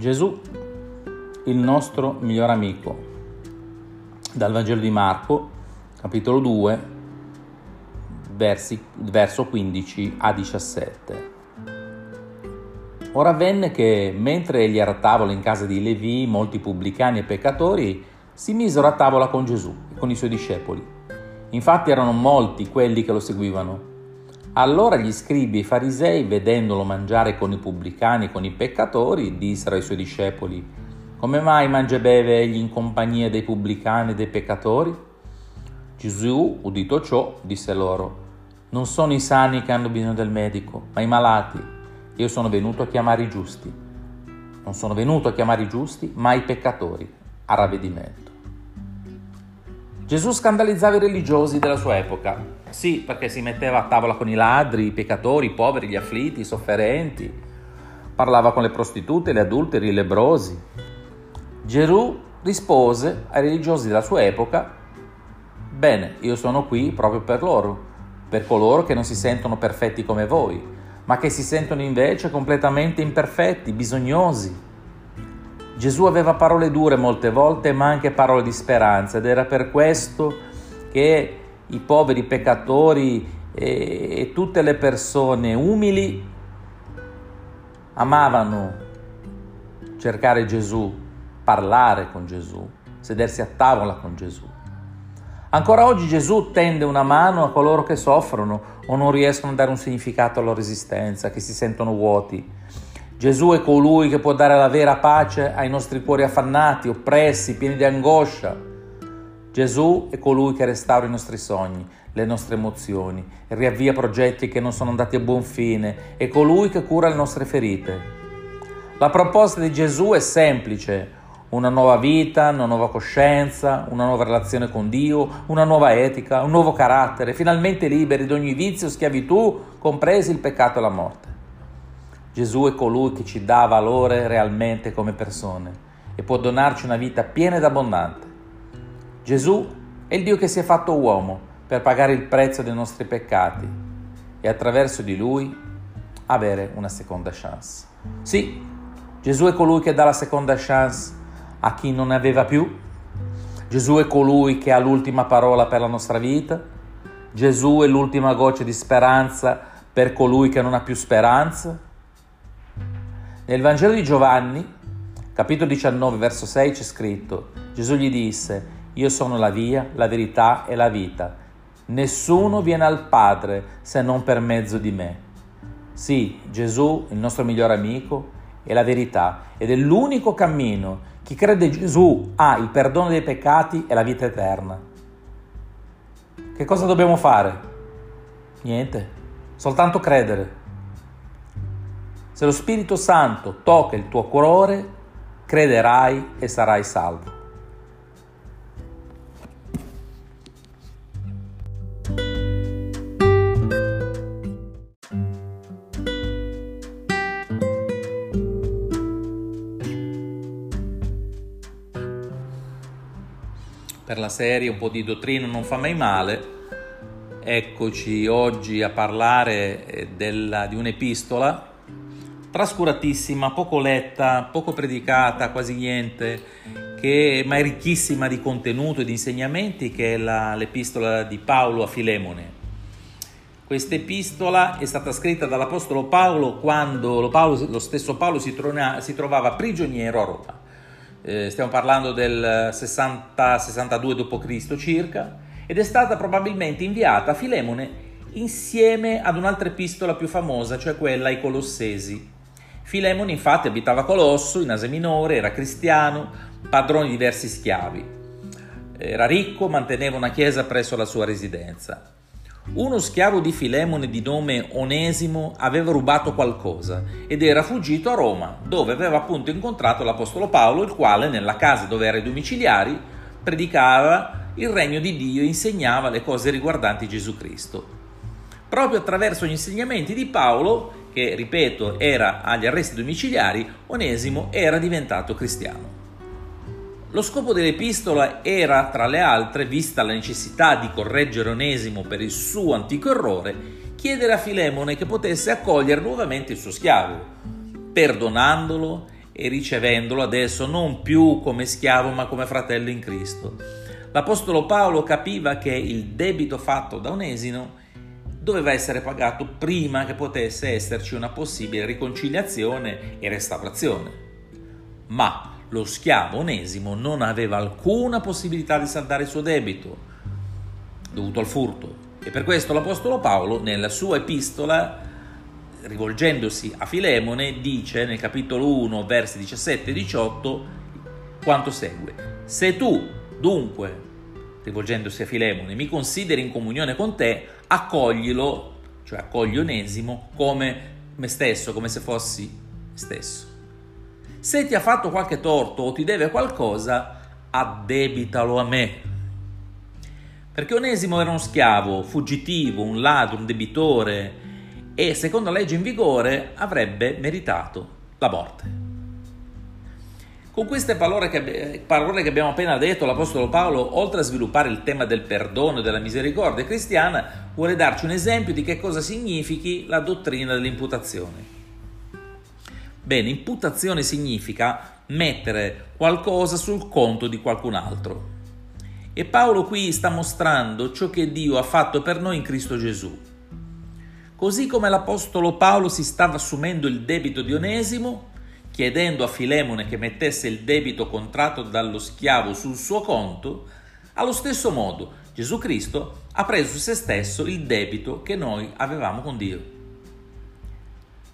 Gesù, il nostro miglior amico. Dal Vangelo di Marco, capitolo 2, versi, verso 15 a 17. Ora avvenne che, mentre egli era a tavola in casa di Levi, molti pubblicani e peccatori si misero a tavola con Gesù e con i suoi discepoli. Infatti erano molti quelli che lo seguivano. Allora gli scribi e i farisei, vedendolo mangiare con i pubblicani e con i peccatori, dissero ai suoi discepoli, come mai mangia e beve egli in compagnia dei pubblicani e dei peccatori? Gesù, udito ciò, disse loro, non sono i sani che hanno bisogno del medico, ma i malati. Io sono venuto a chiamare i giusti. Non sono venuto a chiamare i giusti, ma i peccatori, a ravvedimento. Gesù scandalizzava i religiosi della sua epoca. Sì, perché si metteva a tavola con i ladri, i peccatori, i poveri, gli afflitti, i sofferenti. Parlava con le prostitute, le adulteri, i lebrosi. Gesù rispose ai religiosi della sua epoca, bene, io sono qui proprio per loro, per coloro che non si sentono perfetti come voi, ma che si sentono invece completamente imperfetti, bisognosi Gesù aveva parole dure molte volte, ma anche parole di speranza ed era per questo che i poveri peccatori e, e tutte le persone umili amavano cercare Gesù, parlare con Gesù, sedersi a tavola con Gesù. Ancora oggi Gesù tende una mano a coloro che soffrono o non riescono a dare un significato alla loro esistenza, che si sentono vuoti Gesù è colui che può dare la vera pace ai nostri cuori affannati, oppressi, pieni di angoscia. Gesù è colui che restaura i nostri sogni, le nostre emozioni, riavvia progetti che non sono andati a buon fine, è colui che cura le nostre ferite. La proposta di Gesù è semplice, una nuova vita, una nuova coscienza, una nuova relazione con Dio, una nuova etica, un nuovo carattere, finalmente liberi da ogni vizio, schiavitù, compresi il peccato e la morte. Gesù è colui che ci dà valore realmente come persone e può donarci una vita piena ed abbondante. Gesù è il Dio che si è fatto uomo per pagare il prezzo dei nostri peccati e attraverso di lui avere una seconda chance. Sì, Gesù è colui che dà la seconda chance a chi non ne aveva più. Gesù è colui che ha l'ultima parola per la nostra vita. Gesù è l'ultima goccia di speranza per colui che non ha più speranza. Nel Vangelo di Giovanni, capitolo 19, verso 6 c'è scritto, Gesù gli disse, io sono la via, la verità e la vita. Nessuno viene al Padre se non per mezzo di me. Sì, Gesù, il nostro migliore amico, è la verità ed è l'unico cammino. Chi crede in Gesù ha il perdono dei peccati e la vita eterna. Che cosa dobbiamo fare? Niente, soltanto credere. Se lo Spirito Santo tocca il tuo cuore, crederai e sarai salvo. Per la serie un po' di dottrina non fa mai male, eccoci oggi a parlare eh, della, di un'epistola trascuratissima, poco letta, poco predicata, quasi niente, che, ma è ricchissima di contenuto e di insegnamenti, che è la, l'epistola di Paolo a Filemone. Questa epistola è stata scritta dall'Apostolo Paolo quando lo, Paolo, lo stesso Paolo si, trona, si, trovava prigioniero a Roma. Eh, stiamo parlando del 60-62 d.C. circa, ed è stata probabilmente inviata a Filemone insieme ad un'altra epistola più famosa, cioè quella ai Colossesi. Filemone infatti abitava Colosso, in Asia Minore, era cristiano, padrone di diversi schiavi. Era ricco, manteneva una chiesa presso la sua residenza. Uno schiavo di Filemone di nome Onesimo aveva rubato qualcosa ed era fuggito a Roma, dove aveva appunto incontrato l'Apostolo Paolo, il quale nella casa dove era ai domiciliari predicava il regno di Dio e insegnava le cose riguardanti Gesù Cristo. Proprio attraverso gli insegnamenti di Paolo che, ripeto, era agli arresti domiciliari, Onesimo era diventato cristiano. Lo scopo dell'epistola era, tra le altre, vista la necessità di correggere Onesimo per il suo antico errore, chiedere a Filemone che potesse accogliere nuovamente il suo schiavo, perdonandolo e ricevendolo adesso non più come schiavo ma come fratello in Cristo. L'Apostolo Paolo capiva che il debito fatto da Onesimo doveva essere pagato prima che potesse esserci una possibile riconciliazione e restaurazione. Ma lo schiavo Onesimo non aveva alcuna possibilità di saldare il suo debito dovuto al furto e per questo l'Apostolo Paolo nella sua epistola rivolgendosi a Filemone, dice nel capitolo 1, versi 17 e 18, quanto segue. Se tu, dunque, rivolgendosi a Filemone, mi consideri in comunione con te, accoglilo, cioè accogli Onesimo, come me stesso, come se fossi me stesso. Se ti ha fatto qualche torto o ti deve qualcosa, addebitalo a me. Perché Onesimo era uno schiavo, fuggitivo, un ladro, un debitore, e secondo la legge in vigore avrebbe meritato la morte. Con queste parole che, parole che, abbiamo appena detto, l'Apostolo Paolo, oltre a sviluppare il tema del perdono e della misericordia cristiana, vuole darci un esempio di che cosa significhi la dottrina dell'imputazione. Bene, imputazione significa mettere qualcosa sul conto di qualcun altro. E Paolo qui sta mostrando ciò che Dio ha fatto per noi in Cristo Gesù. Così come l'Apostolo Paolo si stava assumendo il debito di Onesimo, chiedendo a Filemone che mettesse il debito contratto dallo schiavo sul suo conto, allo stesso modo Gesù Cristo ha preso su se stesso il debito che noi avevamo con Dio.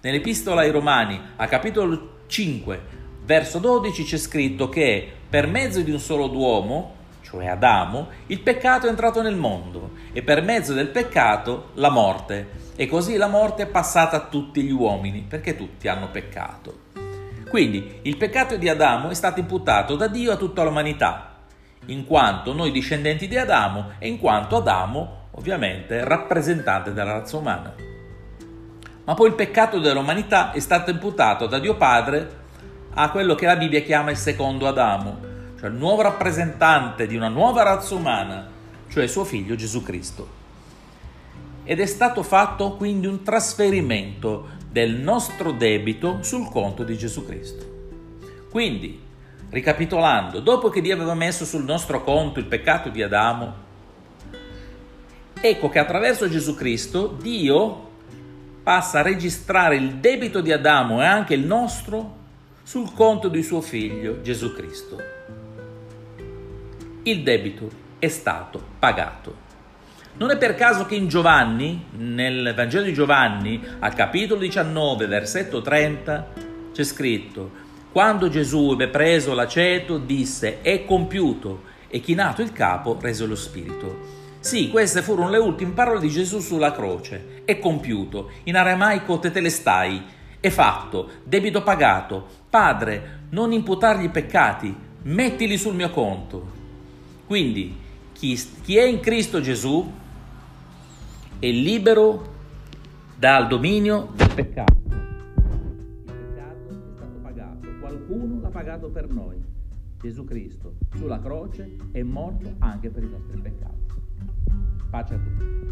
Nell'Epistola ai Romani, a capitolo 5, verso 12, c'è scritto che per mezzo di un solo uomo, cioè Adamo, il peccato è entrato nel mondo e per mezzo del peccato la morte e così la morte è passata a tutti gli uomini, perché tutti hanno peccato. Quindi il peccato di Adamo è stato imputato da Dio a tutta l'umanità, in quanto noi discendenti di Adamo e in quanto Adamo, ovviamente, rappresentante della razza umana. Ma poi il peccato dell'umanità è stato imputato da Dio Padre a quello che la Bibbia chiama il secondo Adamo, cioè il nuovo rappresentante di una nuova razza umana, cioè suo figlio Gesù Cristo ed è stato fatto quindi un trasferimento del nostro debito sul conto di Gesù Cristo. Quindi, ricapitolando, dopo che Dio aveva messo sul nostro conto il peccato di Adamo, ecco che attraverso Gesù Cristo Dio passa a registrare il debito di Adamo e anche il nostro sul conto di suo figlio Gesù Cristo. Il debito è stato pagato. Non è per caso che in Giovanni, nel Vangelo di Giovanni, al capitolo 19, versetto 30, c'è scritto, quando Gesù ebbe preso l'aceto, disse, è compiuto, e chinato il capo, rese lo spirito. Sì, queste furono le ultime parole di Gesù sulla croce. È compiuto. In aramaico tetelestai. È fatto. Debito pagato. Padre, non imputargli peccati. Mettili sul mio conto. Quindi, chi, chi è in Cristo Gesù è libero dal dominio del peccato. Il peccato è stato pagato, qualcuno l'ha pagato per noi. Gesù Cristo sulla croce è morto anche per i nostri peccati. Pace a tutti.